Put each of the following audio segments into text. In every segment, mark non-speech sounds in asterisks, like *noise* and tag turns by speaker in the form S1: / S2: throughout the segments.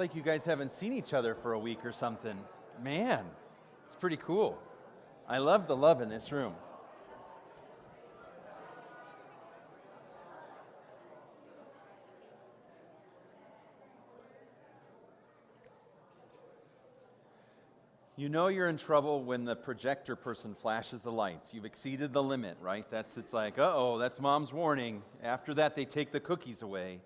S1: like you guys haven't seen each other for a week or something. Man, it's pretty cool. I love the love in this room. You know you're in trouble when the projector person flashes the lights. You've exceeded the limit, right? That's it's like, "Uh-oh, that's mom's warning." After that they take the cookies away.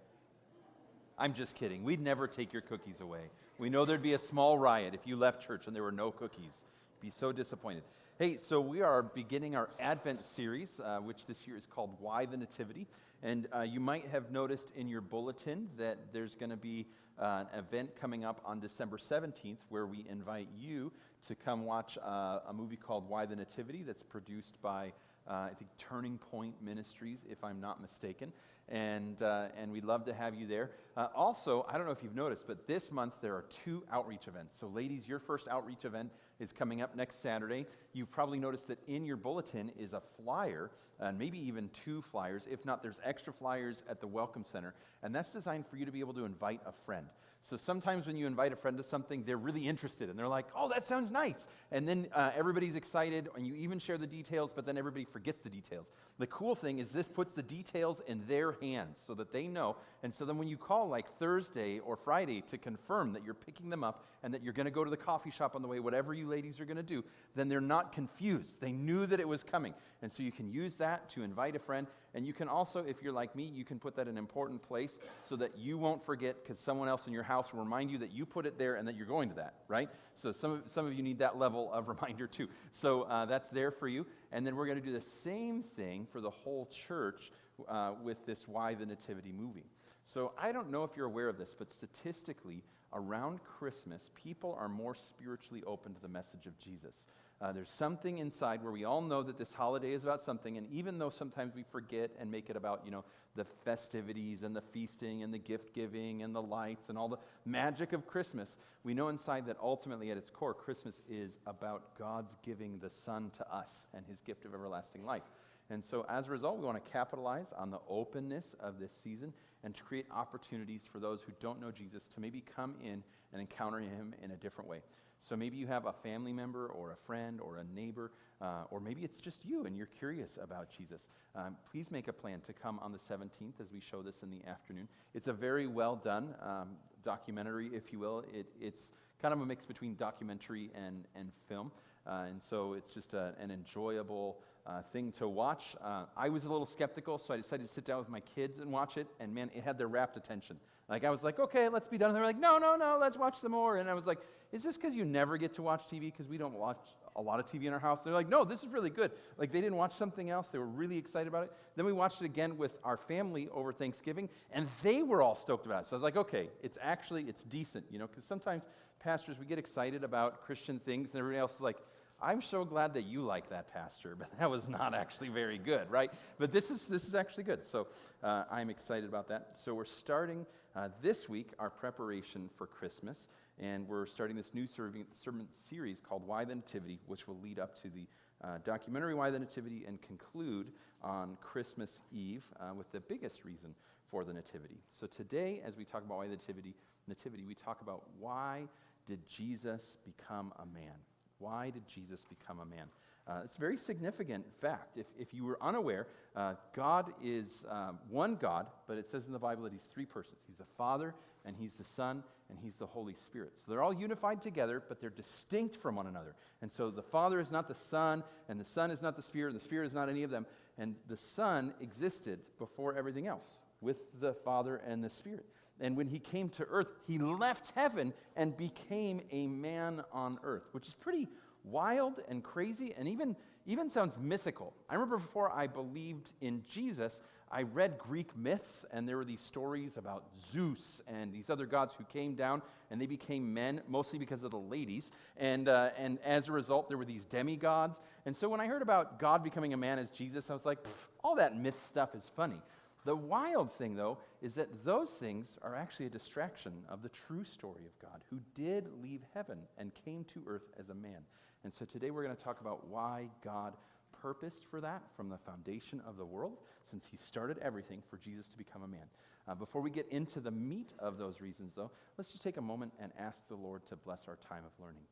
S1: I'm just kidding. We'd never take your cookies away. We know there'd be a small riot if you left church and there were no cookies. Be so disappointed. Hey, so we are beginning our Advent series, uh, which this year is called Why the Nativity. And uh, you might have noticed in your bulletin that there's going to be uh, an event coming up on December 17th where we invite you to come watch uh, a movie called Why the Nativity that's produced by, uh, I think, Turning Point Ministries, if I'm not mistaken. And, uh, and we'd love to have you there. Uh, also, I don't know if you've noticed, but this month there are two outreach events. So, ladies, your first outreach event is coming up next Saturday. You've probably noticed that in your bulletin is a flyer, and maybe even two flyers. If not, there's extra flyers at the Welcome Center. And that's designed for you to be able to invite a friend. So sometimes when you invite a friend to something, they're really interested and they're like, oh, that sounds nice. And then uh, everybody's excited and you even share the details, but then everybody forgets the details. The cool thing is this puts the details in their hands so that they know. And so then when you call like Thursday or Friday to confirm that you're picking them up and that you're going to go to the coffee shop on the way, whatever you ladies are going to do, then they're not confused. They knew that it was coming. And so you can use that to invite a friend. And you can also, if you're like me, you can put that in an important place so that you won't forget because someone else in your house will remind you that you put it there and that you're going to that, right? So some of, some of you need that level of *laughs* reminder too. So uh, that's there for you. And then we're going to do the same thing for the whole church uh, with this Why the Nativity movie. So I don't know if you're aware of this, but statistically, around Christmas, people are more spiritually open to the message of Jesus. Uh, there's something inside where we all know that this holiday is about something, and even though sometimes we forget and make it about, you know, the festivities and the feasting and the gift giving and the lights and all the magic of Christmas, we know inside that ultimately at its core, Christmas is about God's giving the Son to us and his gift of everlasting life. And so, as a result, we want to capitalize on the openness of this season and to create opportunities for those who don't know Jesus to maybe come in and encounter him in a different way. So maybe you have a family member or a friend or a neighbor, uh, or maybe it's just you and you're curious about Jesus. Um, please make a plan to come on the 17th as we show this in the afternoon. It's a very well done um, documentary, if you will. It, it's kind of a mix between documentary and, and film. Uh, and so it's just a, an enjoyable uh, thing to watch. Uh, I was a little skeptical, so I decided to sit down with my kids and watch it, and man, it had their rapt attention. Like, I was like, okay, let's be done. And they were like, no, no, no, let's watch some more. And I was like, is this because you never get to watch TV? Because we don't watch a lot of TV in our house. They're like, no, this is really good. Like, they didn't watch something else. They were really excited about it. Then we watched it again with our family over Thanksgiving, and they were all stoked about it. So I was like, okay, it's actually, it's decent, you know, because sometimes pastors, we get excited about Christian things, and everybody else is like, I'm so glad that you like that, Pastor, *laughs* but that was not actually very good, right? But this is, this is actually good. So uh, I'm excited about that. So we're starting uh, this week our preparation for Christmas, and we're starting this new sermon series called Why the Nativity, which will lead up to the uh, documentary Why the Nativity and conclude on Christmas Eve uh, with the biggest reason for the Nativity. So today, as we talk about why the Nativity, Nativity, we talk about why did Jesus become a man? Why did Jesus become a man? Uh, it's a very significant fact. If, if you were unaware, uh, God is um, one God, but it says in the Bible that he's three persons. He's the Father, and he's the Son, and he's the Holy Spirit. So they're all unified together, but they're distinct from one another. And so the Father is not the Son, and the Son is not the Spirit, and the Spirit is not any of them. And the Son existed before everything else with the Father and the Spirit. And when he came to earth, he left heaven and became a man on earth, which is pretty wild and crazy and even, even sounds mythical. I remember before I believed in Jesus, I read Greek myths, and there were these stories about Zeus and these other gods who came down and they became men, mostly because of the ladies. And, uh, and as a result, there were these demigods. And so when I heard about God becoming a man as Jesus, I was like, all that myth stuff is funny. The wild thing, though, is that those things are actually a distraction of the true story of God, who did leave heaven and came to earth as a man. And so today we're going to talk about why God purposed for that from the foundation of the world, since he started everything for Jesus to become a man. Uh, before we get into the meat of those reasons, though, let's just take a moment and ask the Lord to bless our time of learning.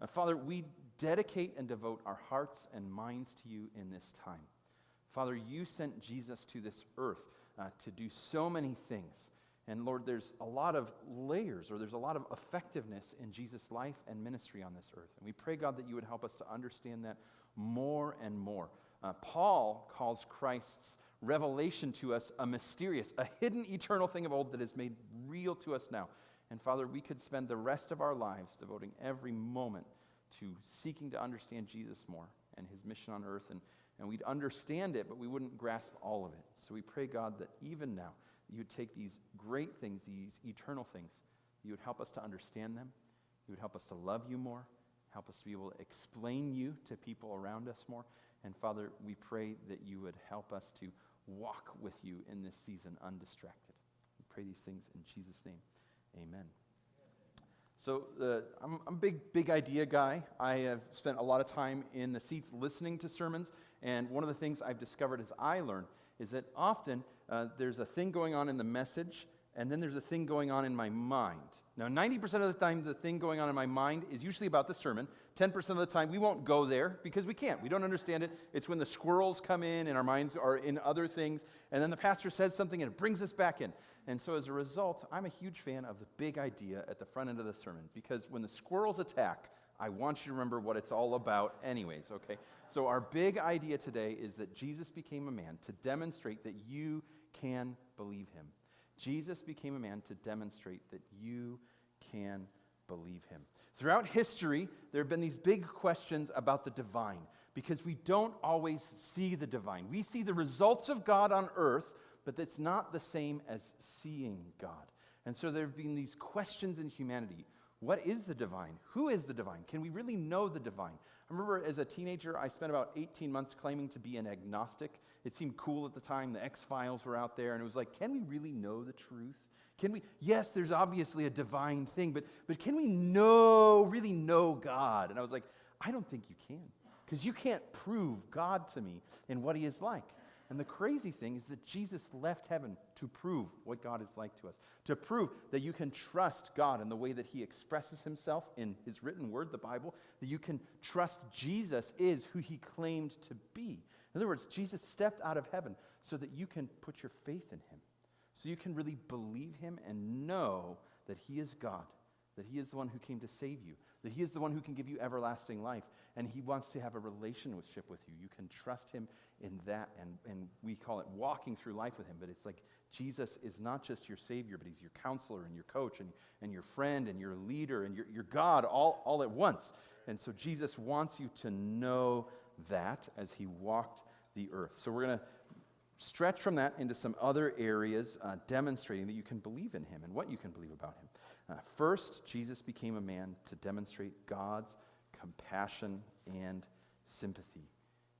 S1: Uh, Father, we dedicate and devote our hearts and minds to you in this time. Father, you sent Jesus to this earth uh, to do so many things. And Lord, there's a lot of layers or there's a lot of effectiveness in Jesus' life and ministry on this earth. And we pray, God, that you would help us to understand that more and more. Uh, Paul calls Christ's revelation to us a mysterious, a hidden eternal thing of old that is made real to us now. And Father, we could spend the rest of our lives devoting every moment to seeking to understand Jesus more and his mission on earth. And, and we'd understand it, but we wouldn't grasp all of it. So we pray, God, that even now, you would take these great things, these eternal things, you would help us to understand them. You would help us to love you more, help us to be able to explain you to people around us more. And Father, we pray that you would help us to walk with you in this season undistracted. We pray these things in Jesus' name. Amen. So uh, I'm, I'm, a big, big idea guy. I have spent a lot of time in the seats listening to sermons. And one of the things I've discovered as I learn is that often uh, there's a thing going on in the message, and then there's a thing going on in my mind. Now, 90% of the time, the thing going on in my mind is usually about the sermon. 10% of the time, we won't go there because we can't. We don't understand it. It's when the squirrels come in and our minds are in other things, and then the pastor says something and it brings us back in. And so, as a result, I'm a huge fan of the big idea at the front end of the sermon because when the squirrels attack, I want you to remember what it's all about, anyways, okay? So, our big idea today is that Jesus became a man to demonstrate that you can believe him. Jesus became a man to demonstrate that you can believe him. Throughout history, there have been these big questions about the divine because we don't always see the divine. We see the results of God on earth, but that's not the same as seeing God. And so there have been these questions in humanity. What is the divine? Who is the divine? Can we really know the divine? I remember as a teenager, I spent about 18 months claiming to be an agnostic. It seemed cool at the time. The X Files were out there, and it was like, can we really know the truth? Can we, yes, there's obviously a divine thing, but, but can we know, really know God? And I was like, I don't think you can, because you can't prove God to me and what he is like. And the crazy thing is that Jesus left heaven to prove what God is like to us, to prove that you can trust God in the way that He expresses Himself in His written word, the Bible, that you can trust Jesus is who He claimed to be. In other words, Jesus stepped out of heaven so that you can put your faith in Him, so you can really believe Him and know that He is God, that He is the one who came to save you, that He is the one who can give you everlasting life, and He wants to have a relationship with you. You can trust Him in that, and, and we call it walking through life with Him. But it's like Jesus is not just your Savior, but He's your counselor and your coach and, and your friend and your leader and your, your God all, all at once. And so Jesus wants you to know that as He walked the earth. So we're going to stretch from that into some other areas, uh, demonstrating that you can believe in Him and what you can believe about Him. Uh, first, Jesus became a man to demonstrate God's compassion and sympathy.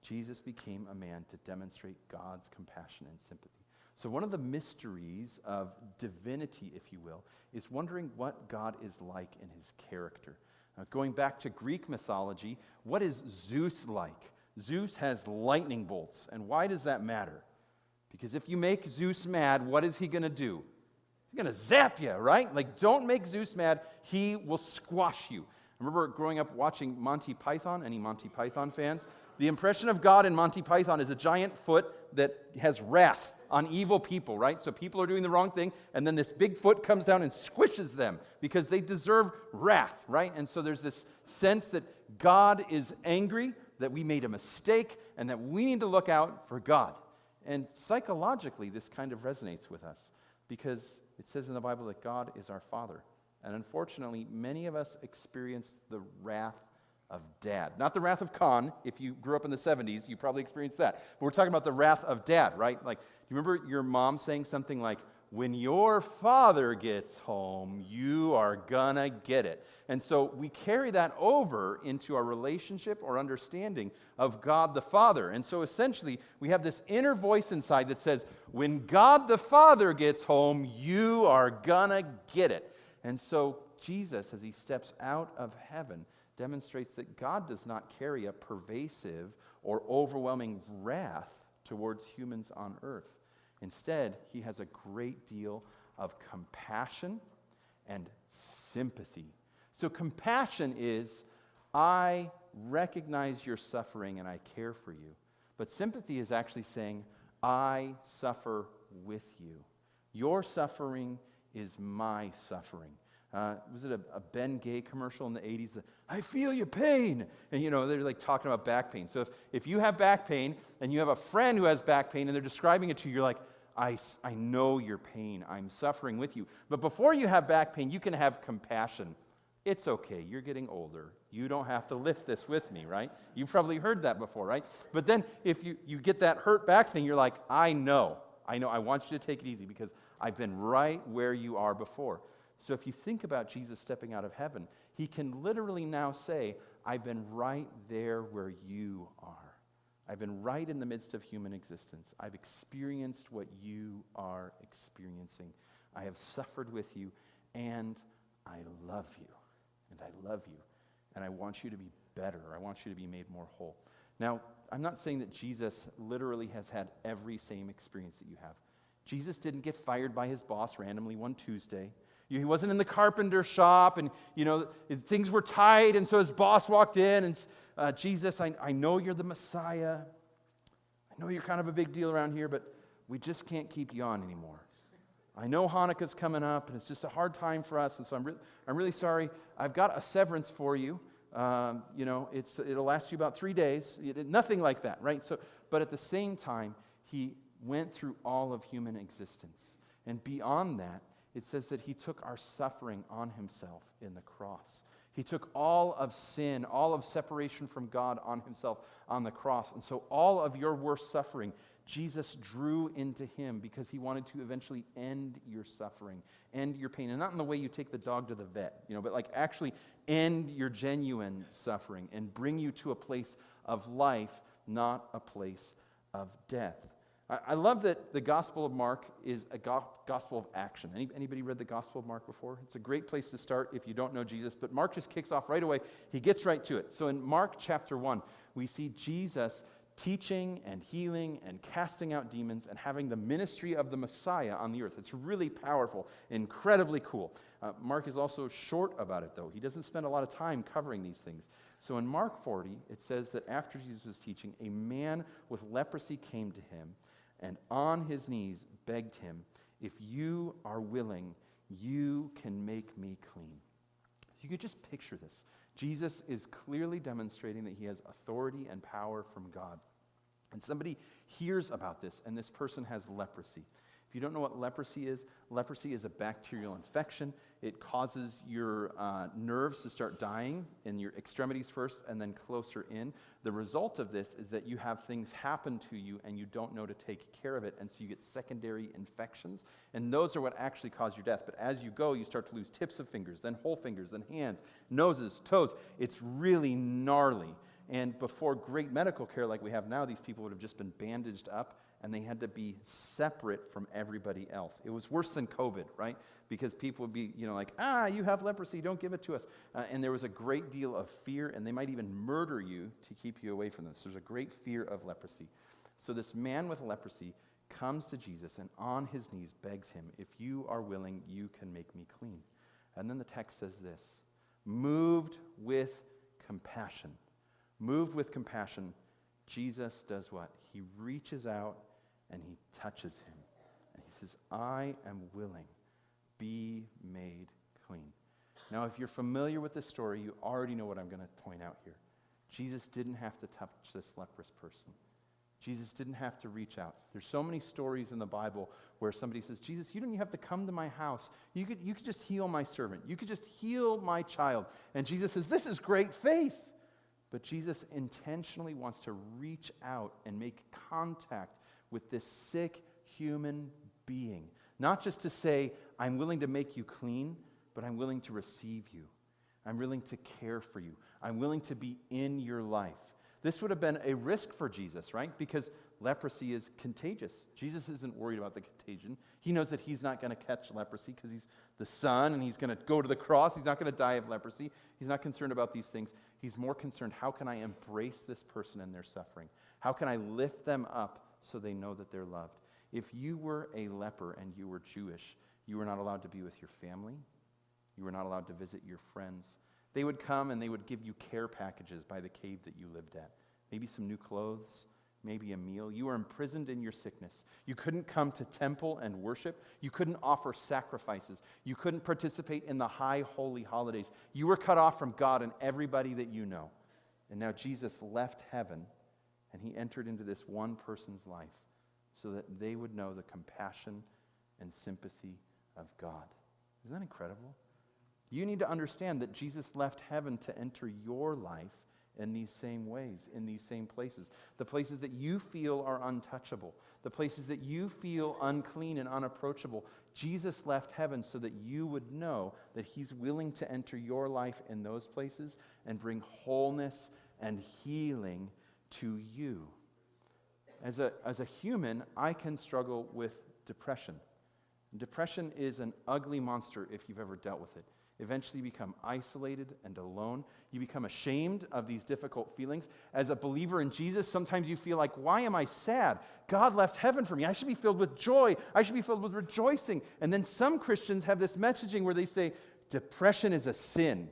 S1: Jesus became a man to demonstrate God's compassion and sympathy. So, one of the mysteries of divinity, if you will, is wondering what God is like in his character. Going back to Greek mythology, what is Zeus like? Zeus has lightning bolts. And why does that matter? Because if you make Zeus mad, what is he going to do? He's going to zap you, right? Like, don't make Zeus mad. He will squash you. I remember growing up watching Monty Python. Any Monty Python fans? The impression of God in Monty Python is a giant foot that has wrath on evil people, right? So people are doing the wrong thing, and then this big foot comes down and squishes them because they deserve wrath, right? And so there's this sense that God is angry, that we made a mistake, and that we need to look out for God. And psychologically, this kind of resonates with us because it says in the Bible that God is our Father. And unfortunately, many of us experienced the wrath of dad. Not the wrath of Khan. If you grew up in the 70s, you probably experienced that. But we're talking about the wrath of dad, right? Like, do you remember your mom saying something like, when your father gets home, you are gonna get it. And so we carry that over into our relationship or understanding of God the Father. And so essentially, we have this inner voice inside that says, when God the Father gets home, you are gonna get it. And so Jesus, as he steps out of heaven, demonstrates that God does not carry a pervasive or overwhelming wrath towards humans on earth. Instead, he has a great deal of compassion and sympathy. So, compassion is I recognize your suffering and I care for you. But sympathy is actually saying, I suffer with you. Your suffering is my suffering. Uh, was it a, a, Ben Gay commercial in the 80s? The, I feel your pain. And, you know, they're like talking about back pain. So if, if you have back pain and you have a friend who has back pain and they're describing it to you, you're like, I, I know your pain. I'm suffering with you. But before you have back pain, you can have compassion. It's okay. You're getting older. You don't have to lift this with me, right? You've probably heard that before, right? But then if you, you get that hurt back thing, you're like, I know. I know. I want you to take it easy because I've been right where you are before. So if you think about Jesus stepping out of heaven, he can literally now say, I've been right there where you are. I've been right in the midst of human existence. I've experienced what you are experiencing. I have suffered with you, and I love you. And I love you. And I want you to be better. I want you to be made more whole. Now, I'm not saying that Jesus literally has had every same experience that you have. Jesus didn't get fired by his boss randomly one Tuesday. He wasn't in the carpenter shop and, you know, things were tight. And so his boss walked in and, uh, Jesus, I, I know you're the Messiah. I know you're kind of a big deal around here, but we just can't keep you on anymore. I know Hanukkah's coming up and it's just a hard time for us. And so I'm, re- I'm really sorry. I've got a severance for you. Um, you know, it's, it'll last you about three days. It, nothing like that, right? So, but at the same time, he went through all of human existence. And beyond that, it says that he took our suffering on himself in the cross. He took all of sin, all of separation from God on himself on the cross. And so, all of your worst suffering, Jesus drew into him because he wanted to eventually end your suffering, end your pain. And not in the way you take the dog to the vet, you know, but like actually end your genuine suffering and bring you to a place of life, not a place of death. I, love that the Gospel of Mark is a go- gospel of action. Any, anybody read the Gospel of Mark before? It's a great place to start if you don't know Jesus, but Mark just kicks off right away. He gets right to it. So in Mark chapter 1, we see Jesus teaching and healing and casting out demons and having the ministry of the Messiah on the earth. It's really powerful, incredibly cool. Uh, Mark is also short about it, though. He doesn't spend a lot of time covering these things. So in Mark 40, it says that after Jesus was teaching, a man with leprosy came to him and on his knees begged him, If you are willing, you can make me clean. You could just picture this. Jesus is clearly demonstrating that he has authority and power from God. And somebody hears about this, and this person has leprosy. If you don't know what leprosy is, leprosy is a bacterial infection. It causes your uh, nerves to start dying in your extremities first and then closer in. The result of this is that you have things happen to you and you don't know to take care of it, and so you get secondary infections. And those are what actually cause your death. But as you go, you start to lose tips of fingers, then whole fingers, then hands, noses, toes. It's really gnarly. And before great medical care like we have now, these people would have just been bandaged up and they had to be separate from everybody else. It was worse than COVID, right? Because people would be, you know, like, ah, you have leprosy, don't give it to us. Uh, and there was a great deal of fear, and they might even murder you to keep you away from this. There's a great fear of leprosy. So this man with leprosy comes to Jesus and on his knees begs him, If you are willing, you can make me clean. And then the text says this moved with compassion. Moved with compassion, Jesus does what? He reaches out and he touches him. And he says, I am willing. Be made clean. Now, if you're familiar with this story, you already know what I'm going to point out here. Jesus didn't have to touch this leprous person. Jesus didn't have to reach out. There's so many stories in the Bible where somebody says, Jesus, you don't have to come to my house. You could, you could just heal my servant. You could just heal my child. And Jesus says, This is great faith. But Jesus intentionally wants to reach out and make contact with this sick human being. Not just to say, I'm willing to make you clean, but I'm willing to receive you. I'm willing to care for you. I'm willing to be in your life. This would have been a risk for Jesus, right? Because leprosy is contagious. Jesus isn't worried about the contagion. He knows that he's not going to catch leprosy because he's the Son and he's going to go to the cross. He's not going to die of leprosy. He's not concerned about these things. He's more concerned how can I embrace this person in their suffering? How can I lift them up so they know that they're loved? If you were a leper and you were Jewish, you were not allowed to be with your family. You were not allowed to visit your friends. They would come and they would give you care packages by the cave that you lived at. Maybe some new clothes, maybe a meal. You were imprisoned in your sickness. You couldn't come to temple and worship. You couldn't offer sacrifices. You couldn't participate in the high holy holidays. You were cut off from God and everybody that you know. And now Jesus left heaven and he entered into this one person's life so that they would know the compassion and sympathy of God. Isn't that incredible? You need to understand that Jesus left heaven to enter your life in these same ways, in these same places. The places that you feel are untouchable, the places that you feel unclean and unapproachable. Jesus left heaven so that you would know that He's willing to enter your life in those places and bring wholeness and healing to you. As a, as a human, I can struggle with depression. Depression is an ugly monster if you've ever dealt with it. Eventually, you become isolated and alone. You become ashamed of these difficult feelings. As a believer in Jesus, sometimes you feel like, why am I sad? God left heaven for me. I should be filled with joy. I should be filled with rejoicing. And then some Christians have this messaging where they say, depression is a sin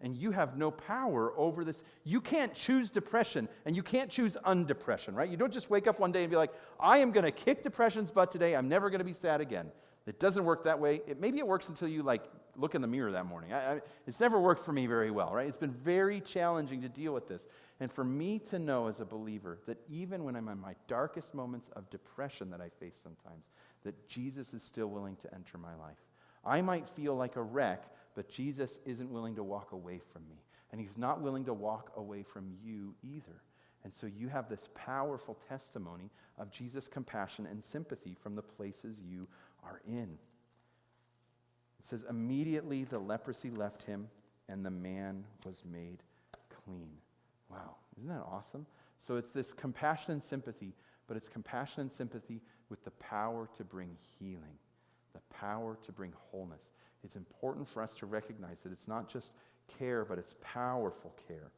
S1: and you have no power over this. You can't choose depression and you can't choose undepression, right? You don't just wake up one day and be like, I am going to kick depression's butt today. I'm never going to be sad again. It doesn't work that way. It, maybe it works until you like look in the mirror that morning. I, I, it's never worked for me very well, right? It's been very challenging to deal with this. And for me to know as a believer that even when I'm in my darkest moments of depression that I face sometimes, that Jesus is still willing to enter my life. I might feel like a wreck, but Jesus isn't willing to walk away from me. And he's not willing to walk away from you either. And so you have this powerful testimony of Jesus' compassion and sympathy from the places you are in. It says, immediately the leprosy left him, and the man was made clean. Wow, isn't that awesome? So it's this compassion and sympathy, but it's compassion and sympathy with the power to bring healing, the power to bring wholeness. It's important for us to recognize that it's not just care, but it's powerful care.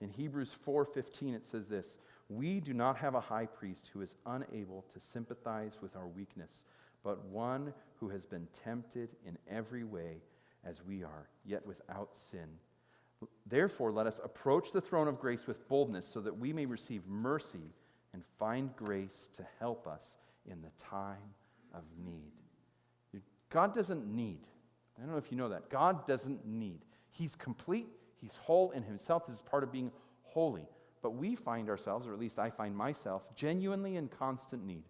S1: In Hebrews 4:15 it says this, "We do not have a high priest who is unable to sympathize with our weakness, but one who has been tempted in every way as we are, yet without sin. Therefore, let us approach the throne of grace with boldness so that we may receive mercy and find grace to help us in the time of need." God doesn't need I don't know if you know that. God doesn't need. He's complete, He's whole in Himself. This is part of being holy. But we find ourselves, or at least I find myself, genuinely in constant need.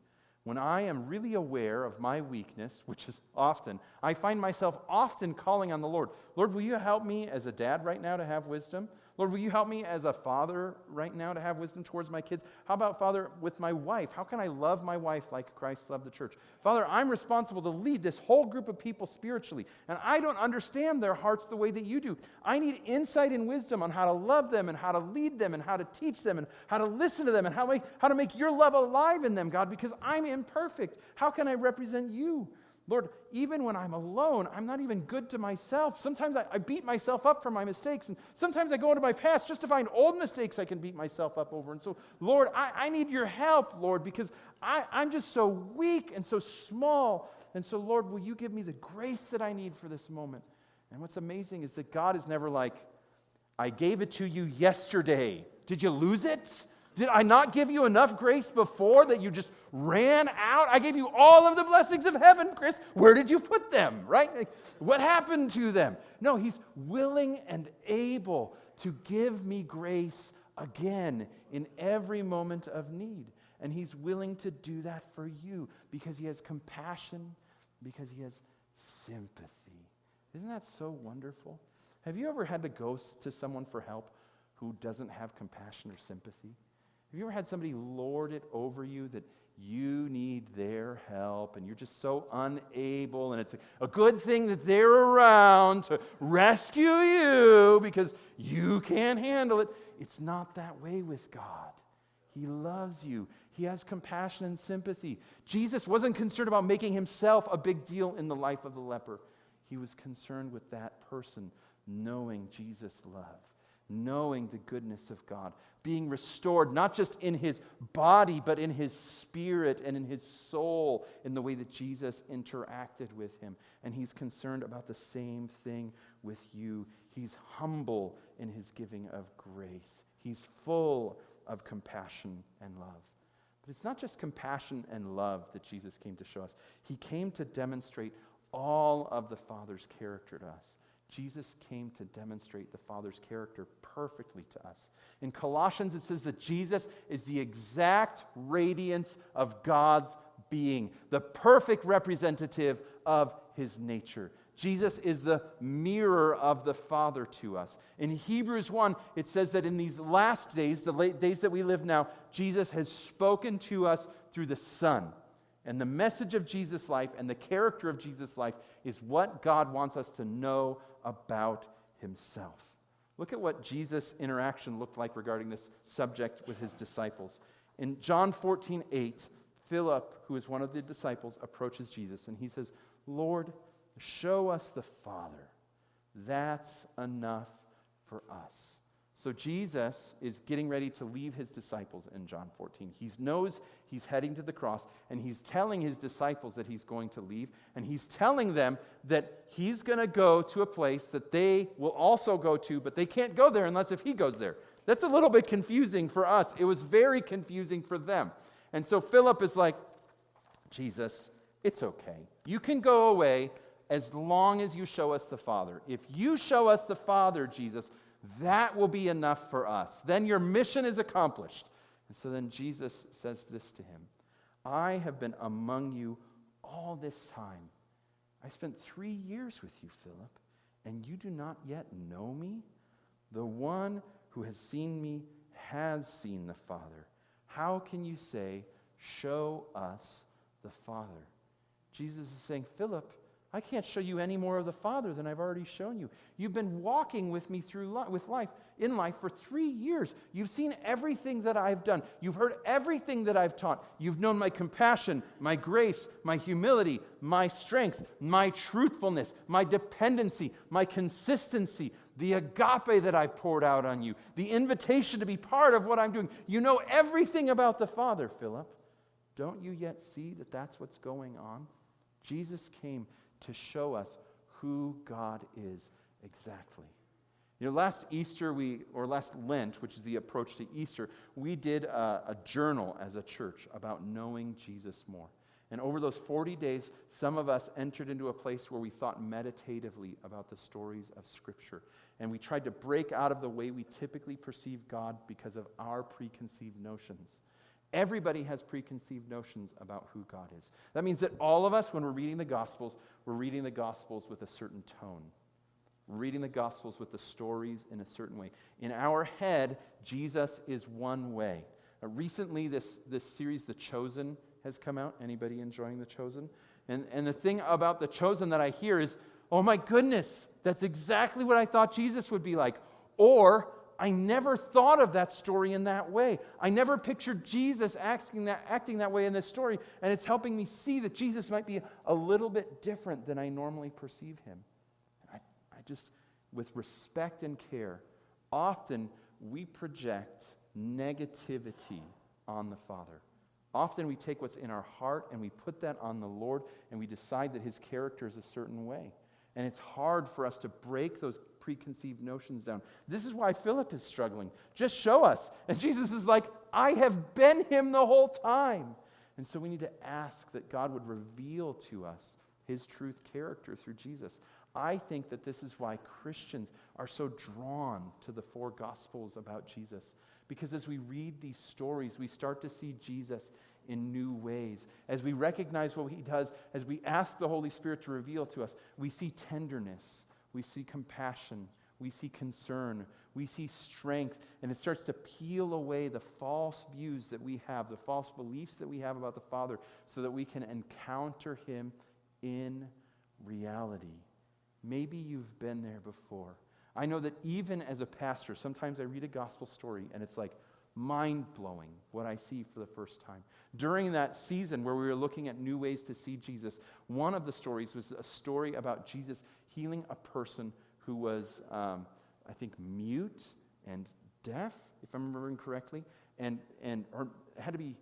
S1: When I am really aware of my weakness, which is often, I find myself often calling on the Lord. Lord, will you help me as a dad right now to have wisdom? Lord, will you help me as a father right now to have wisdom towards my kids? How about, Father, with my wife? How can I love my wife like Christ loved the church? Father, I'm responsible to lead this whole group of people spiritually, and I don't understand their hearts the way that you do. I need insight and wisdom on how to love them and how to lead them and how to teach them and how to listen to them and how, make, how to make your love alive in them, God, because I'm imperfect. How can I represent you? Lord, even when I'm alone, I'm not even good to myself. Sometimes I, I, beat myself up for my mistakes, and sometimes I go into my past just to find old mistakes I can beat myself up over. And so, Lord, I, I need your help, Lord, because I, I'm just so weak and so small. And so, Lord, will you give me the grace that I need for this moment? And what's amazing is that God is never like, I gave it to you yesterday. Did you lose it? Did I not give you enough grace before that you just ran out? I gave you all of the blessings of heaven, Chris. Where did you put them, right? Like, what happened to them? No, he's willing and able to give me grace again in every moment of need. And he's willing to do that for you because he has compassion, because he has sympathy. Isn't that so wonderful? Have you ever had to go to someone for help who doesn't have compassion or sympathy? Have you ever had somebody lord it over you that you need their help and you're just so unable, and it's a, good thing that they're around to rescue you because you can't handle it? It's not that way with God. He loves you. He has compassion and sympathy. Jesus wasn't concerned about making himself a big deal in the life of the leper. He was concerned with that person knowing Jesus' love knowing the goodness of God, being restored not just in his body, but in his spirit and in his soul, in the way that Jesus interacted with him. And he's concerned about the same thing with you. He's humble in his giving of grace, he's full of compassion and love. But it's not just compassion and love that Jesus came to show us, he came to demonstrate all of the Father's character to us. Jesus came to demonstrate the Father's character perfectly to us. In Colossians, it says that Jesus is the exact radiance of God's being, the perfect representative of his nature. Jesus is the mirror of the Father to us. In Hebrews 1, it says that in these last days, the late days that we live now, Jesus has spoken to us through the Son. And the message of Jesus' life and the character of Jesus' life is what God wants us to know about himself. Look at what Jesus' interaction looked like regarding this subject with his disciples. In John 14, 8, Philip, who is one of the disciples, approaches Jesus and he says, Lord, show us the Father. That's enough for us. So Jesus is getting ready to leave his disciples in John 14. He knows he's heading to the cross, and he's telling his disciples that he's going to leave, and he's telling them that he's going to go to a place that they will also go to, but they can't go there unless if he goes there. That's a little bit confusing for us. It was very confusing for them. And so Philip is like, Jesus, it's okay. You can go away as long as you show us the Father. If you show us the Father, Jesus, that will be enough for us. Then your mission is accomplished. And so then Jesus says this to him I have been among you all this time. I spent three years with you, Philip, and you do not yet know me? The one who has seen me has seen the Father. How can you say, Show us the Father? Jesus is saying, Philip, I can't show you any more of the Father than I've already shown you. You've been walking with me through li- with life in life for 3 years. You've seen everything that I've done. You've heard everything that I've taught. You've known my compassion, my grace, my humility, my strength, my truthfulness, my dependency, my consistency, the agape that I've poured out on you, the invitation to be part of what I'm doing. You know everything about the Father, Philip. Don't you yet see that that's what's going on? Jesus came to show us who God is exactly. You know, last Easter, we, or last Lent, which is the approach to Easter, we did a, a, journal as a church about knowing Jesus more. And over those 40 days, some of us entered into a place where we thought meditatively about the stories of Scripture. And we tried to break out of the way we typically perceive God because of our preconceived notions. Everybody has preconceived notions about who God is. That means that all of us, when we're reading the Gospels, we're reading the Gospels with a certain tone. Reading the Gospels with the stories in a certain way. In our head, Jesus is one way. Uh, recently, this, this series, The Chosen, has come out. Anybody enjoying The Chosen? And, and the thing about The Chosen that I hear is, oh my goodness, that's exactly what I thought Jesus would be like. Or, I never thought of that story in that way. I never pictured Jesus acting that, acting that way in this story, and it's helping me see that Jesus might be a little bit different than I normally perceive him. I, I just, with respect and care, often we project negativity on the Father. Often we take what's in our heart and we put that on the Lord, and we decide that his character is a certain way. And it's hard for us to break those preconceived notions down. This is why Philip is struggling. Just show us. And *laughs* Jesus is like, I have been him the whole time. And so we need to ask that God would reveal to us his truth character through Jesus. I think that this is why Christians are so drawn to the four gospels about Jesus. Because as we read these stories, we start to see Jesus in new ways. As we recognize what he does, as we ask the Holy Spirit to reveal to us, we see tenderness we see compassion, we see concern, we see strength, and it starts to peel away the false views that we have, the false beliefs that we have about the Father, so that we can encounter Him in reality. Maybe you've been there before. I know that even as a pastor, sometimes I read a gospel story and it's like mind blowing what I see for the first time. During that season where we were looking at new ways to see Jesus, one of the stories was a story about Jesus healing a person who was, um, I think, mute and deaf, if I'm remembering correctly, and, and or had to be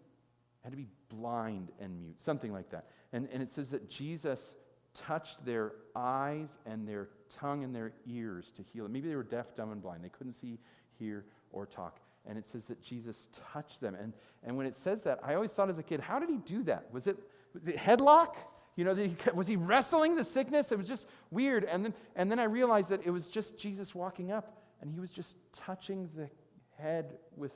S1: had to be blind and mute, something like that. And, and it says that Jesus touched their eyes and their tongue and their ears to heal them. Maybe they were deaf, dumb, and blind. They couldn't see, hear, or talk. And it says that Jesus touched them. And, and when it says that, I always thought as a kid, how did he do that? Was it the headlock? You know, was he wrestling the sickness? It was just weird. And then, and then I realized that it was just Jesus walking up and he was just touching the head with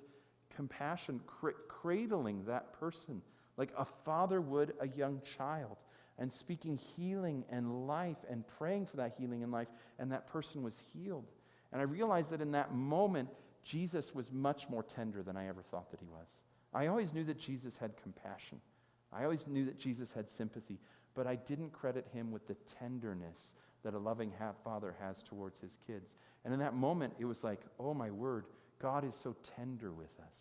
S1: compassion, cr- cradling that person like a father would a young child and speaking healing and life and praying for that healing and life, and that person was healed. And I realized that in that moment, Jesus was much more tender than I ever thought that he was. I always knew that Jesus had compassion. I always knew that Jesus had sympathy, but I didn't credit him with the tenderness that a loving father has towards his kids. And in that moment, it was like, oh my word, God is so tender with us.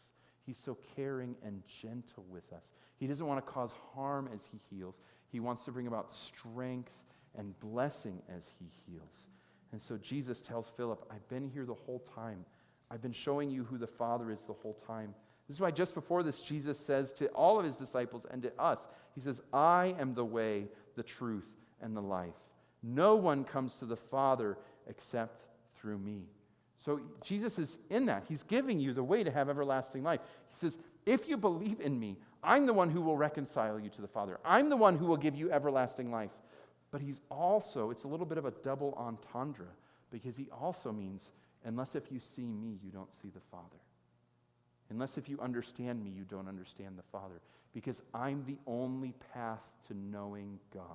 S1: He's so caring and gentle with us. He doesn't want to cause harm as he heals. He wants to bring about strength and blessing as he heals. And so Jesus tells Philip, I've been here the whole time. I've been showing you who the Father is the whole time. This is why just before this, Jesus says to all of his disciples and to us, He says, I am the way, the truth, and the life. No one comes to the Father except through me. So Jesus is in that. He's giving you the way to have everlasting life. He says, If you believe in me, I'm the one who will reconcile you to the Father. I'm the one who will give you everlasting life. But he's also, it's a little bit of a double entendre because he also means, unless if you see me, you don't see the Father. Unless if you understand me, you don't understand the Father. Because I'm the only path to knowing God.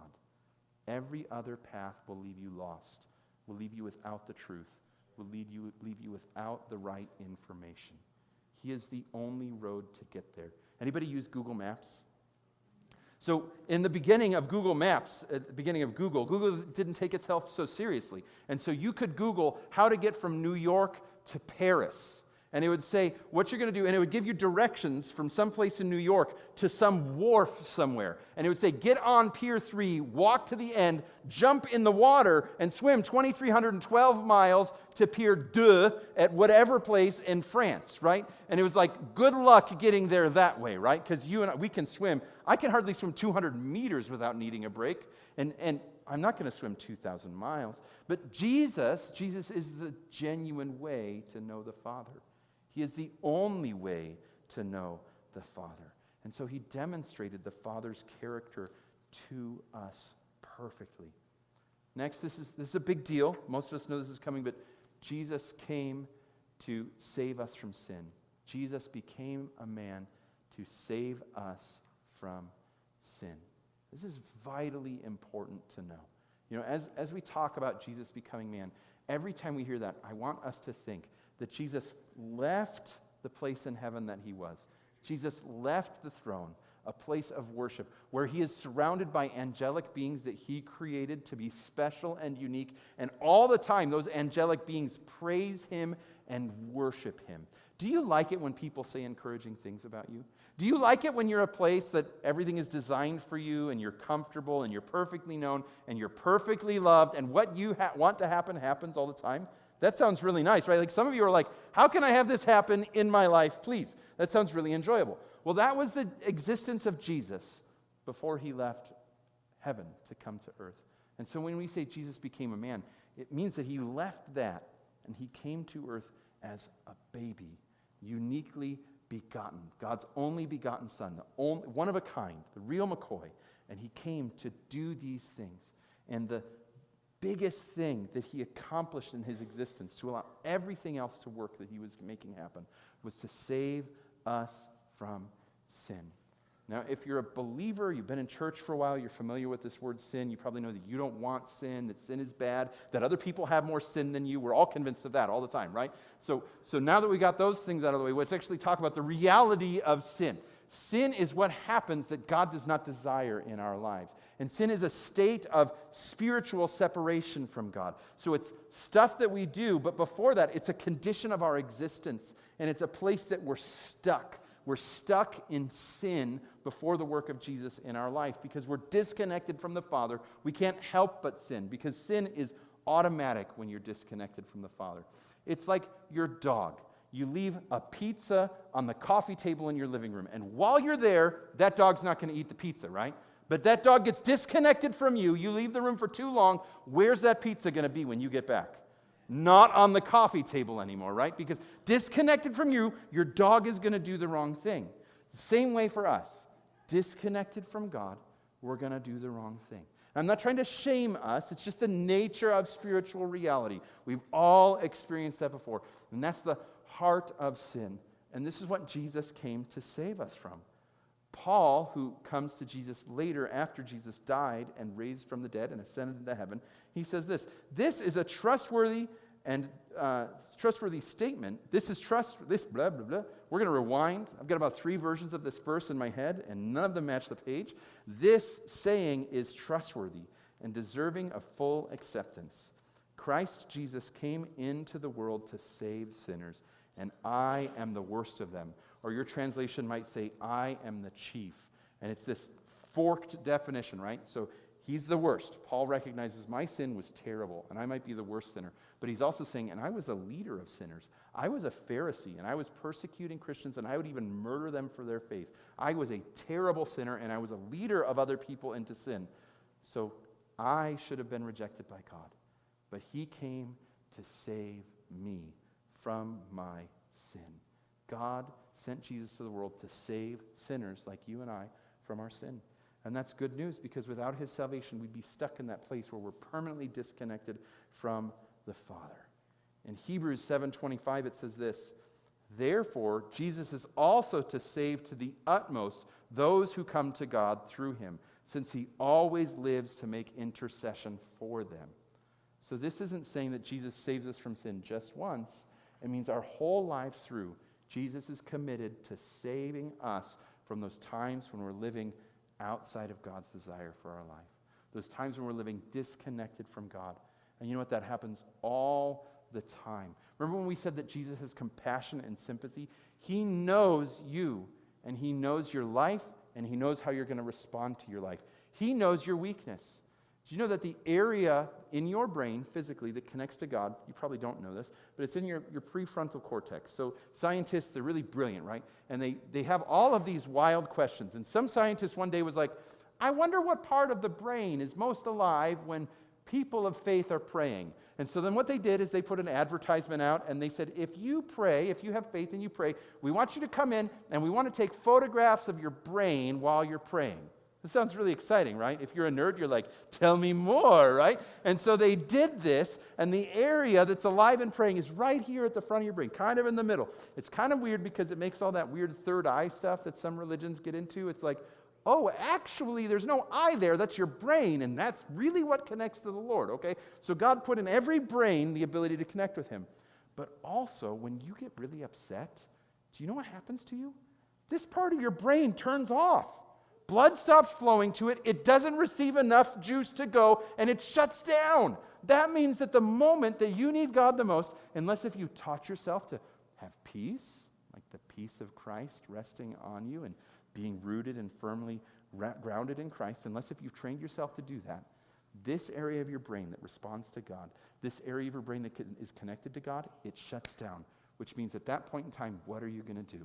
S1: Every other path will leave you lost, will leave you without the truth, will lead you, leave you without the right information. He is the only road to get there. Anybody use Google Maps? So, in the beginning of Google Maps, at the beginning of Google, Google didn't take itself so seriously. And so you could Google how to get from New York to Paris and it would say what you're going to do, and it would give you directions from some place in New York to some wharf somewhere. And it would say, get on Pier 3, walk to the end, jump in the water, and swim 2,312 miles to Pier 2 at whatever place in France, right? And it was like, good luck getting there that way, right? Because you and I, we can swim. I can hardly swim 200 meters without needing a break. And, and I'm not going to swim 2,000 miles. But Jesus, Jesus is the genuine way to know the Father. He is the only way to know the Father. And so he demonstrated the Father's character to us perfectly. Next, this is, this is a big deal. Most of us know this is coming, but Jesus came to save us from sin. Jesus became a man to save us from sin. This is vitally important to know. You know, as, as we talk about Jesus becoming man, every time we hear that, I want us to think that Jesus left the place in heaven that he was. Jesus left the throne, a place of worship, where he is surrounded by angelic beings that he created to be special and unique. And all the time, those angelic beings praise him and worship him. Do you like it when people say encouraging things about you? Do you like it when you're a place that everything is designed for you and you're comfortable and you're perfectly known and you're perfectly loved and what you ha- want to happen happens all the time? That sounds really nice, right? Like some of you are like, how can I have this happen in my life, please? That sounds really enjoyable. Well, that was the existence of Jesus before he left heaven to come to earth. And so when we say Jesus became a man, it means that he left that and he came to earth as a baby, uniquely begotten, God's only begotten son, the only, one of a kind, the real McCoy. And he came to do these things. And the biggest thing that he accomplished in his existence to allow everything else to work that he was making happen was to save us from sin. Now, if you're a believer, you've been in church for a while, you're familiar with this word sin, you probably know that you don't want sin, that sin is bad, that other people have more sin than you. We're all convinced of that all the time, right? So, so now that we got those things out of the way, let's actually talk about the reality of sin. Sin is what happens that God does not desire in our lives. And sin is a state of spiritual separation from God. So it's stuff that we do, but before that, it's a condition of our existence. And it's a place that we're stuck. We're stuck in sin before the work of Jesus in our life because we're disconnected from the Father. We can't help but sin because sin is automatic when you're disconnected from the Father. It's like your dog. You leave a pizza on the coffee table in your living room, and while you're there, that dog's not going to eat the pizza, right? But that dog gets disconnected from you. You leave the room for too long. Where's that pizza going to be when you get back? Not on the coffee table anymore, right? Because disconnected from you, your dog is going to do the wrong thing. Same way for us. Disconnected from God, we're going to do the wrong thing. I'm not trying to shame us, it's just the nature of spiritual reality. We've all experienced that before. And that's the heart of sin. And this is what Jesus came to save us from. Paul, who comes to Jesus later after Jesus died and raised from the dead and ascended into heaven, he says this This is a trustworthy and uh, trustworthy statement. This is trust, this blah, blah, blah. We're going to rewind. I've got about three versions of this verse in my head, and none of them match the page. This saying is trustworthy and deserving of full acceptance. Christ Jesus came into the world to save sinners, and I am the worst of them. Or your translation might say, I am the chief. And it's this forked definition, right? So he's the worst. Paul recognizes my sin was terrible, and I might be the worst sinner. But he's also saying, and I was a leader of sinners. I was a Pharisee, and I was persecuting Christians, and I would even murder them for their faith. I was a terrible sinner, and I was a leader of other people into sin. So I should have been rejected by God. But he came to save me from my sin. God sent Jesus to the world to save sinners like you and I from our sin. And that's good news because without his salvation, we'd be stuck in that place where we're permanently disconnected from the Father. In Hebrews 7:25 it says this, Therefore Jesus is also to save to the utmost those who come to God through him, since he always lives to make intercession for them. So this isn't saying that Jesus saves us from sin just once. It means our whole lives through Jesus is committed to saving us from those times when we're living outside of God's desire for our life, those times when we're living disconnected from God. And you know what? That happens all the time. Remember when we said that Jesus has compassion and sympathy? He knows you, and He knows your life, and He knows how you're going to respond to your life. He knows your weakness. Do you know that the area in your brain physically that connects to God, you probably don't know this, but it's in your, your prefrontal cortex. So scientists, they're really brilliant, right? And they, they have all of these wild questions. And some scientist one day was like, I wonder what part of the brain is most alive when people of faith are praying. And so then what they did is they put an advertisement out and they said, if you pray, if you have faith and you pray, we want you to come in and we want to take photographs of your brain while you're praying. This sounds really exciting, right? If you're a nerd, you're like, tell me more, right? And so they did this, and the area that's alive and praying is right here at the front of your brain, kind of in the middle. It's kind of weird because it makes all that weird third eye stuff that some religions get into. It's like, oh, actually, there's no eye there. That's your brain, and that's really what connects to the Lord, okay? So God put in every brain the ability to connect with Him. But also, when you get really upset, do you know what happens to you? This part of your brain turns off. Blood stops flowing to it, it doesn't receive enough juice to go, and it shuts down. That means that the moment that you need God the most, unless if you taught yourself to have peace, like the peace of Christ resting on you and being rooted and firmly ra- grounded in Christ, unless if you've trained yourself to do that, this area of your brain that responds to God, this area of your brain that is connected to God, it shuts down, which means at that point in time, what are you going to do?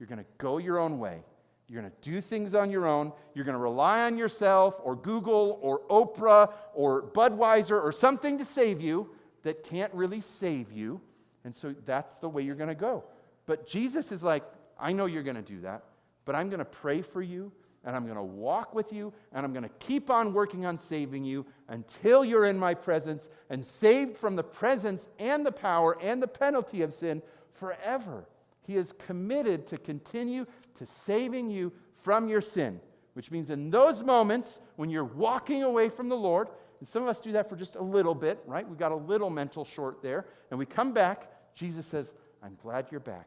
S1: You're going to go your own way. You're going to do things on your own. You're going to rely on yourself or Google or Oprah or Budweiser or something to save you that can't really save you. And so that's the way you're going to go. But Jesus is like, I know you're going to do that, but I'm going to pray for you and I'm going to walk with you and I'm going to keep on working on saving you until you're in my presence and saved from the presence and the power and the penalty of sin forever. He is committed to continue to saving you from your sin, which means in those moments when you're walking away from the Lord, and some of us do that for just a little bit, right? We've got a little mental short there, and we come back, Jesus says, I'm glad you're back.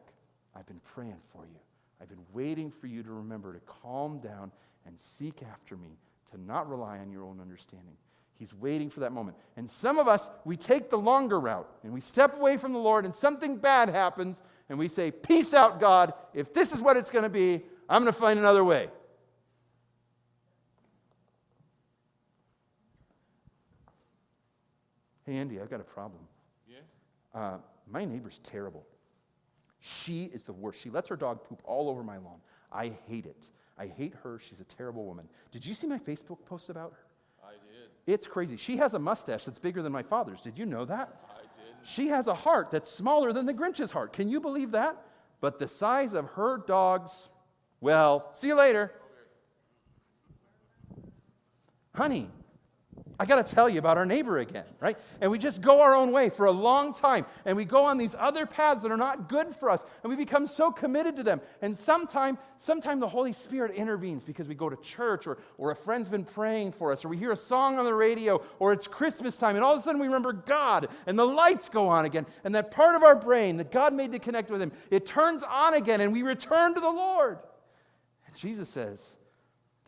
S1: I've been praying for you. I've been waiting for you to remember to calm down and seek after me, to not rely on your own understanding. He's waiting for that moment. And some of us, we take the longer route and we step away from the Lord, and something bad happens, and we say, Peace out, God. If this is what it's going to be, I'm going to find another way.
S2: Hey, Andy, I've got a problem.
S3: Yeah?
S2: Uh, my neighbor's terrible. She is the worst. She lets her dog poop all over my lawn. I hate it. I hate her. She's a terrible woman. Did you see my Facebook post about her?
S3: I did.
S2: It's crazy. She has a mustache that's bigger than my father's. Did you know that? She has a heart that's smaller than the Grinch's heart. Can you believe that? But the size of her dog's, well, see you later. Honey, I got to tell you about our neighbor again, right? And we just go our own way for a long time. And we go on these other paths that are not good for us. And we become so committed to them. And sometime, sometime the Holy Spirit intervenes because we go to church or, or a friend's been praying for us or we hear a song on the radio or it's Christmas time. And all of a sudden we remember God and the lights go on again. And that part of our brain that God made to connect with Him, it turns on again and we return to the Lord. And Jesus says,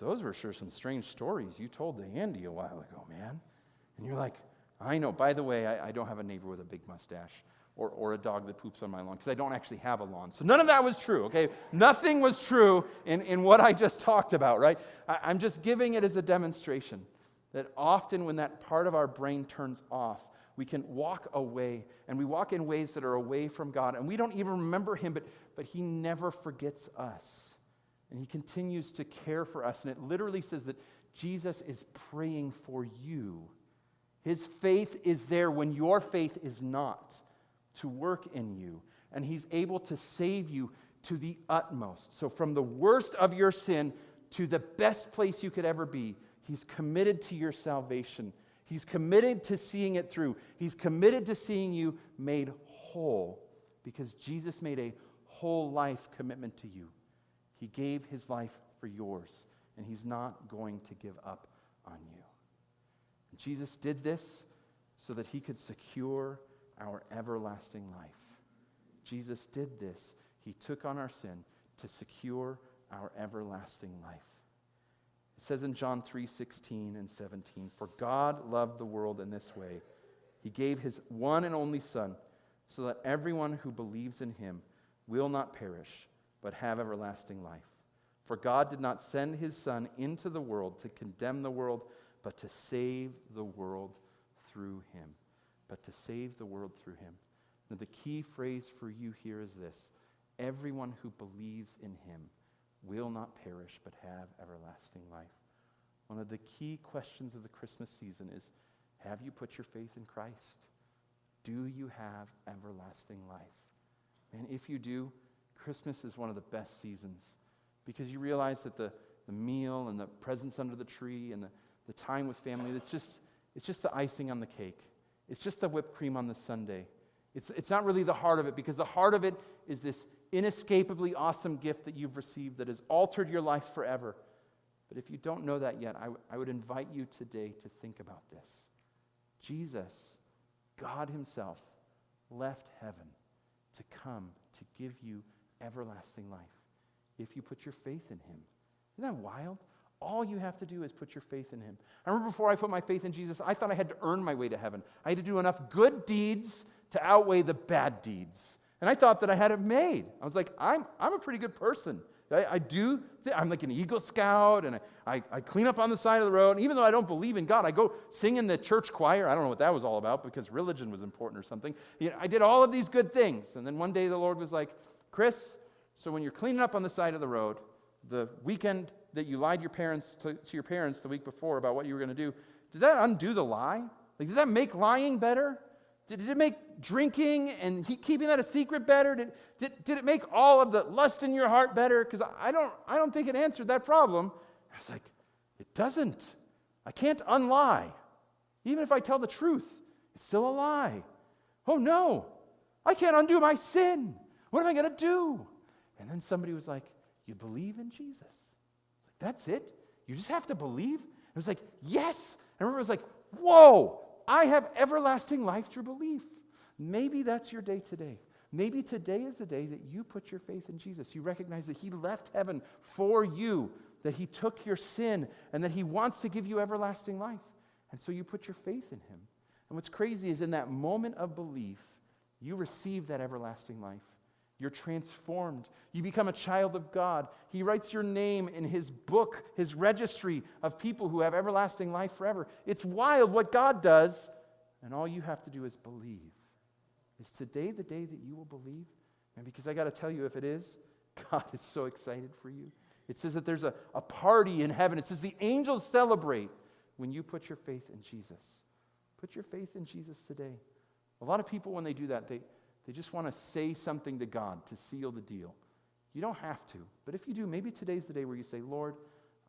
S2: those were sure some strange stories you told to Andy a while ago, man. And you're like, I know. By the way, I, I don't have a neighbor with a big mustache or, or a dog that poops on my lawn because I don't actually have a lawn. So none of that was true, okay? Nothing was true in, in what I just talked about, right? I, I'm just giving it as a demonstration that often when that part of our brain turns off, we can walk away and we walk in ways that are away from God and we don't even remember Him, but, but He never forgets us. And he continues to care for us. And it literally says that Jesus is praying for you. His faith is there when your faith is not to work in you. And he's able to save you to the utmost. So, from the worst of your sin to the best place you could ever be, he's committed to your salvation. He's committed to seeing it through. He's committed to seeing you made whole because Jesus made a whole life commitment to you. He gave his life for yours, and he's not going to give up on you. And Jesus did this so that he could secure our everlasting life. Jesus did this. He took on our sin to secure our everlasting life. It says in John 3 16 and 17, For God loved the world in this way. He gave his one and only Son, so that everyone who believes in him will not perish but have everlasting life. For God did not send his Son into the world to condemn the world, but to save the world through him. But to save the world through him. Now, the key phrase for you here is this everyone who believes in him will not perish, but have everlasting life. One of the key questions of the Christmas season is Have you put your faith in Christ? Do you have everlasting life? And if you do, Christmas is one of the best seasons because you realize that the, the meal and the presents under the tree and the, the time with family, it's just, it's just the icing on the cake. It's just the whipped cream on the sundae. It's, it's not really the heart of it because the heart of it is this inescapably awesome gift that you've received that has altered your life forever. But if you don't know that yet, I, w- I would invite you today to think about this. Jesus, God Himself, left heaven to come to give you everlasting life if you put your faith in him. Isn't that wild? All you have to do is put your faith in him. I remember before I put my faith in Jesus, I thought I had to earn my way to heaven. I had to do enough good deeds to outweigh the bad deeds. And I thought that I had it made. I was like, I'm, I'm a pretty good person. I, I do, th- I'm like an Eagle Scout, and I, I, I, clean up on the side of the road. And even though I don't believe in God, I go sing in the church choir. I don't know what that was all about because religion was important or something. You know, I did all of these good things. And then one day the Lord was like, Chris, so when you're cleaning up on the side of the road, the weekend that you lied your parents to, to your parents the week before about what you were going to do, did that undo the lie? Like, did that make lying better? Did, did it make drinking and he, keeping that a secret better? Did, did, did it make all of the lust in your heart better? Because I don't, I don't think it answered that problem. I was like, it doesn't. I can't unlie. Even if I tell the truth, it's still a lie. Oh no, I can't undo my sin. What am I going to do? And then somebody was like, You believe in Jesus? Like, That's it? You just have to believe? It was like, Yes. I remember it was like, Whoa, I have everlasting life through belief. Maybe that's your day today. Maybe today is the day that you put your faith in Jesus. You recognize that He left heaven for you, that He took your sin, and that He wants to give you everlasting life. And so you put your faith in Him. And what's crazy is in that moment of belief, you receive that everlasting life. You're transformed. You become a child of God. He writes your name in his book, his registry of people who have everlasting life forever. It's wild what God does And all you have to do is believe. Is today the day that you will believe? And because I got to tell you, if it is, *laughs* God is so excited for you. It says that there's a, a party in heaven. It says the angels celebrate when you put your faith in Jesus. Put your faith in Jesus today. A lot of people, when they do that, they, they just want to say something to God to seal the deal. You don't have to. But if you do, maybe today's the day where you say, Lord,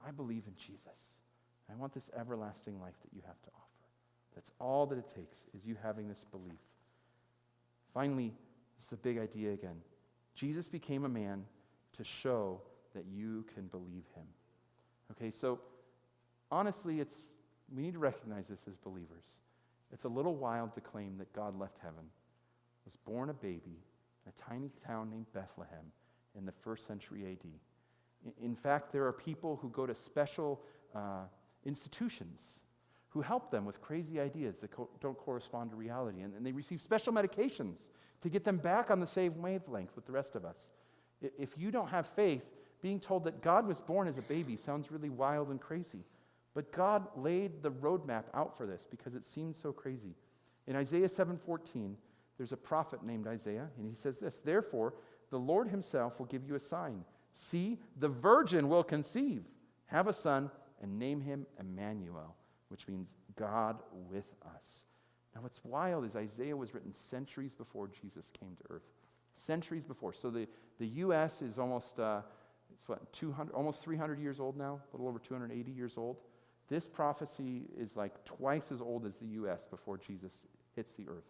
S2: I believe in Jesus. I want this everlasting life that you have to offer. That's all that it takes, is you having this belief. Finally, this is the big idea again. Jesus became a man to show that you can believe him. Okay, so honestly, it's we need to recognize this as believers. It's a little wild to claim that God left heaven, was born a baby in a tiny town named Bethlehem in the first century AD. In fact, there are people who go to special uh, institutions who help them with crazy ideas that co- don't correspond to reality. And, and, they receive special medications to get them back on the same wavelength with the rest of us. If you don't have faith, being told that God was born as a baby sounds really wild and crazy. But God laid the roadmap out for this because it seems so crazy. In Isaiah 7:14, there's a prophet named Isaiah, and he says this, "Therefore, the Lord himself will give you a sign. See, the virgin will conceive, have a son, and name him Emmanuel, which means God with us." Now, what's wild is Isaiah was written centuries before Jesus came to earth. Centuries before. So the, the U.S. is almost, uh, it's what, 200, almost 300 years old now, a little over 280 years old. This prophecy is like twice as old as the U.S. before Jesus hits the earth.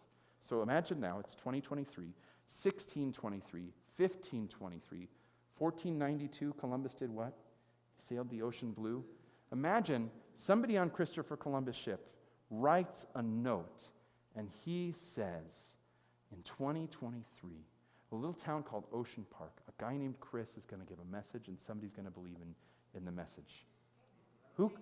S2: So imagine now, it's 2023, 1623, 1523, 1492, Columbus did what? He sailed the ocean blue. Imagine somebody on Christopher Columbus' ship writes a note and he says, in 2023, a little town called Ocean Park, a guy named Chris is going to give a message and somebody's going to believe in, in the message. Who?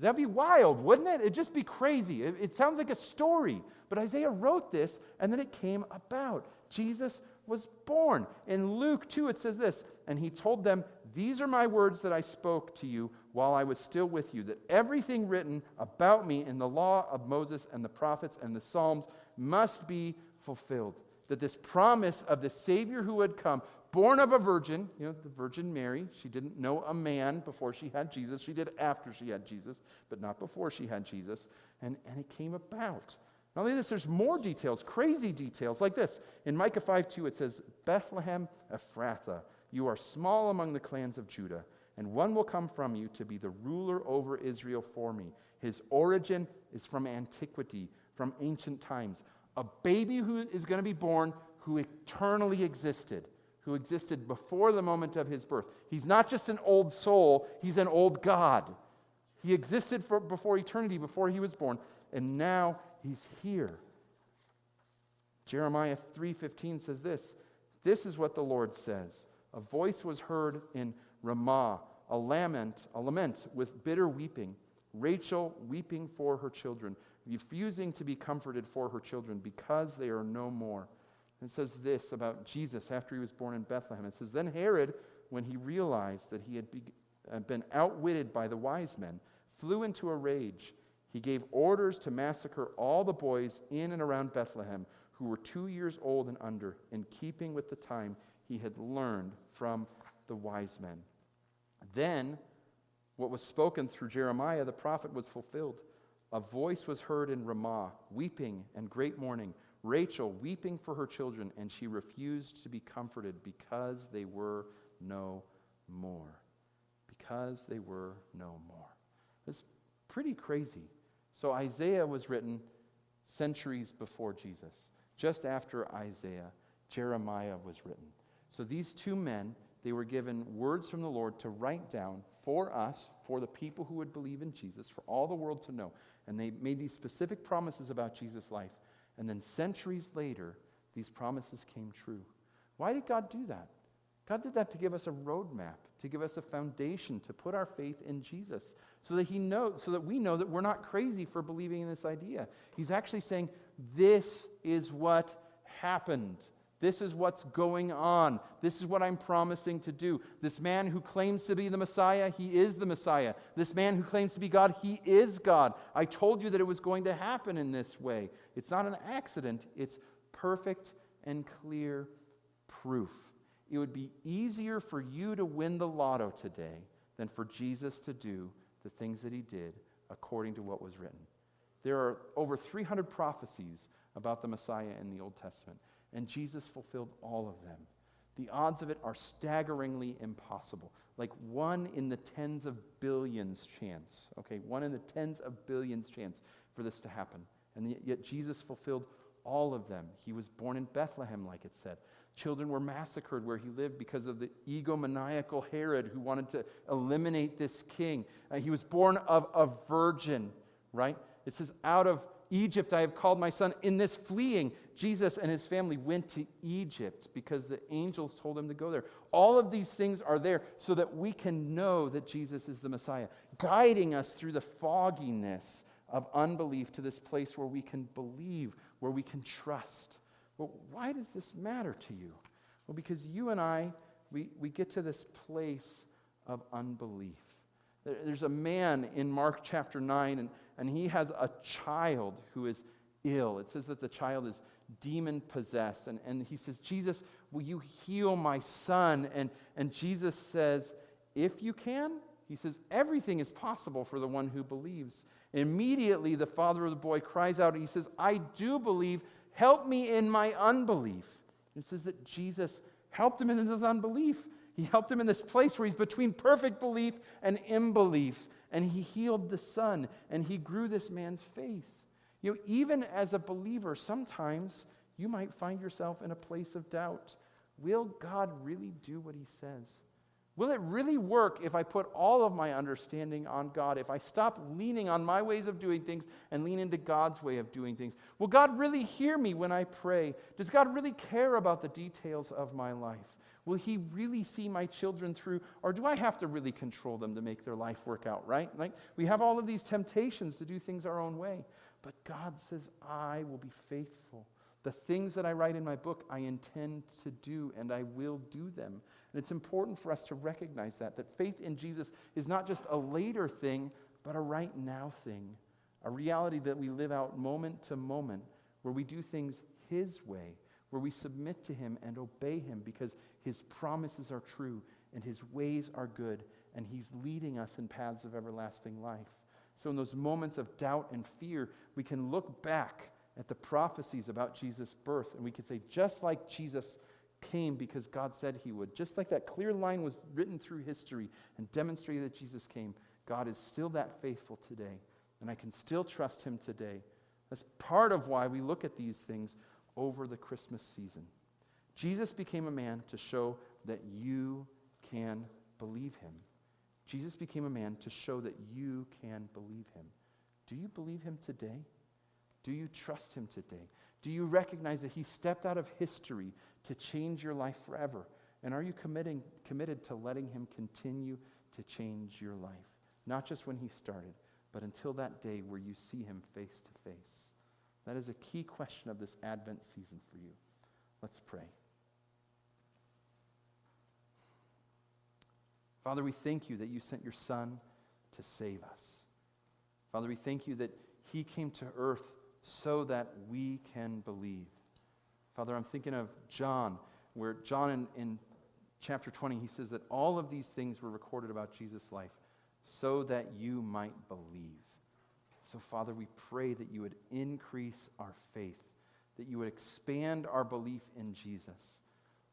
S2: That'd be wild, wouldn't it? It'd just be crazy. It, it sounds like a story. But Isaiah wrote this and then it came about. Jesus was born. In Luke 2, it says this And he told them, These are my words that I spoke to you while I was still with you, that everything written about me in the law of Moses and the prophets and the Psalms must be fulfilled. That this promise of the Savior who had come, born of a virgin, you know, the Virgin Mary, she didn't know a man before she had Jesus. She did after she had Jesus, but not before she had Jesus. And, and it came about. Not only this, there's more details, crazy details like this. In Micah 5 2, it says, Bethlehem Ephrathah, you are small among the clans of Judah, and one will come from you to be the ruler over Israel for me. His origin is from antiquity, from ancient times. A baby who is going to be born who eternally existed, who existed before the moment of his birth. He's not just an old soul, he's an old God. He existed for, before eternity, before he was born, and now He's here. Jeremiah 3:15 says this, this is what the Lord says. A voice was heard in Ramah, a lament, a lament with bitter weeping. Rachel weeping for her children, refusing to be comforted for her children because they are no more. And it says this about Jesus after he was born in Bethlehem. It says, Then Herod, when he realized that he had uh, been outwitted by the wise men, flew into a rage he gave orders to massacre all the boys in and around Bethlehem who were two years old and under, in keeping with the time he had learned from the wise men. Then, what was spoken through Jeremiah the prophet was fulfilled. A voice was heard in Ramah, weeping and great mourning, Rachel weeping for her children, and she refused to be comforted because they were no more. Because they were no more. It's pretty crazy. So Isaiah was written centuries before Jesus. Just after Isaiah, Jeremiah was written. So these two men, they were given words from the Lord to write down for us, for the people who would believe in Jesus, for all the world to know. And they made these specific promises about Jesus' life. And then centuries later, these promises came true. Why did God do that? God did that to give us a roadmap, to give us a foundation, to put our faith in Jesus, so that he knows, so that we know that we're not crazy for believing in this idea. He's actually saying, This is what happened. This is what's going on. This is what I'm promising to do. This man who claims to be the Messiah, he is the Messiah. This man who claims to be God, he is God. I told you that it was going to happen in this way. It's not an accident, it's perfect and clear proof. It would be easier for you to win the lotto today than for Jesus to do the things that he did according to what was written. There are over 300 prophecies about the Messiah in the Old Testament, and Jesus fulfilled all of them. The odds of it are staggeringly impossible, like one in the tens of billions chance, okay? One in the tens of billions chance for this to happen. And yet Jesus fulfilled all of them. He was born in Bethlehem, like it said. Children were massacred where he lived because of the egomaniacal Herod who wanted to eliminate this king. Uh, he was born of a virgin, right? It says, Out of Egypt I have called my son. In this fleeing, Jesus and his family went to Egypt because the angels told him to go there. All of these things are there so that we can know that Jesus is the Messiah, guiding us through the fogginess of unbelief to this place where we can believe, where we can trust. Well, why does this matter to you? Well, because you and I, we, we get to this place of unbelief. There's a man in Mark chapter 9, and, and he has a child who is ill. It says that the child is demon possessed. And, and he says, Jesus, will you heal my son? And, and Jesus says, If you can, he says, everything is possible for the one who believes. Immediately, the father of the boy cries out, and he says, I do believe. Help me in my unbelief. It says that Jesus helped him in his unbelief. He helped him in this place where he's between perfect belief and unbelief. And he healed the son, and he grew this man's faith. You know, even as a believer, sometimes you might find yourself in a place of doubt. Will God really do what he says? Will it really work if I put all of my understanding on God? If I stop leaning on my ways of doing things and lean into God's way of doing things? Will God really hear me when I pray? Does God really care about the details of my life? Will He really see my children through? Or do I have to really control them to make their life work out, right? Like we have all of these temptations to do things our own way. But God says, I will be faithful. The things that I write in my book, I intend to do, and I will do them. And it's important for us to recognize that, that faith in Jesus is not just a later thing, but a right now thing, a reality that we live out moment to moment, where we do things His way, where we submit to Him and obey Him because His promises are true and His ways are good, and He's leading us in paths of everlasting life. So, in those moments of doubt and fear, we can look back at the prophecies about Jesus' birth and we can say, just like Jesus came because God said he would. Just like that clear line was written through history and demonstrated that Jesus came, God is still that faithful today. And I can still trust him today. That's part of why we look at these things over the Christmas season. Jesus became a man to show that you can believe him. Jesus became a man to show that you can believe him. Do you believe him today? Do you trust him today? Do you recognize that he stepped out of history to change your life forever? And are you committing, committed to letting Him continue to change your life? Not just when He started, but until that day where you see Him face to face. That is a key question of this Advent season for you. Let's pray. Father, we thank you that you sent your Son to save us. Father, we thank you that He came to earth so that we can believe. Father, I'm thinking of John, where John in, in chapter 20, he says that all of these things were recorded about Jesus' life so that you might believe. So, Father, we pray that you would increase our faith, that you would expand our belief in Jesus.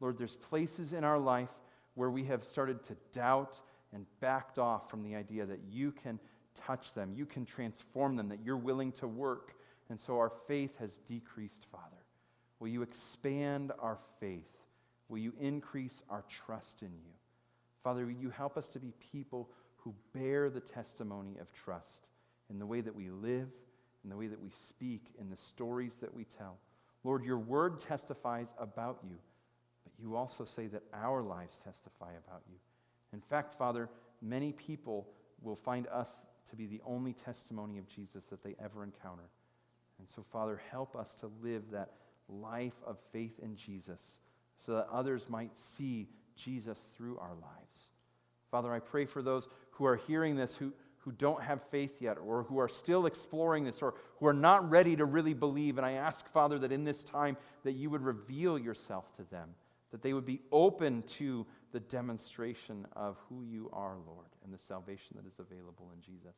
S2: Lord, there's places in our life where we have started to doubt and backed off from the idea that you can touch them, you can transform them, that you're willing to work. And so our faith has decreased, Father. Will you expand our faith? Will you increase our trust in you? Father, will you help us to be people who bear the testimony of trust in the way that we live, in the way that we speak, in the stories that we tell? Lord, your word testifies about you, you also say that our lives testify about you. In fact, Father, many people will find us to be the only testimony of Jesus that they ever encounter. And so, Father, help us to live that life of faith in Jesus so that others might see Jesus through our lives. Father, I pray for those who are hearing this who, who don't have faith yet or who are still exploring this or who are not ready to really believe. And I ask, Father, that in this time that you would reveal yourself to them, that they would be open to the demonstration of who you are, Lord, and the salvation that is available in Jesus.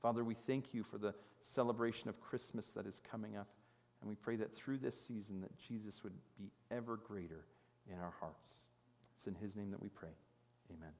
S2: Father, we thank you for the celebration of Christmas that is coming up. And we pray that through this season that Jesus would be ever greater in our hearts. It's in his name that we pray. Amen.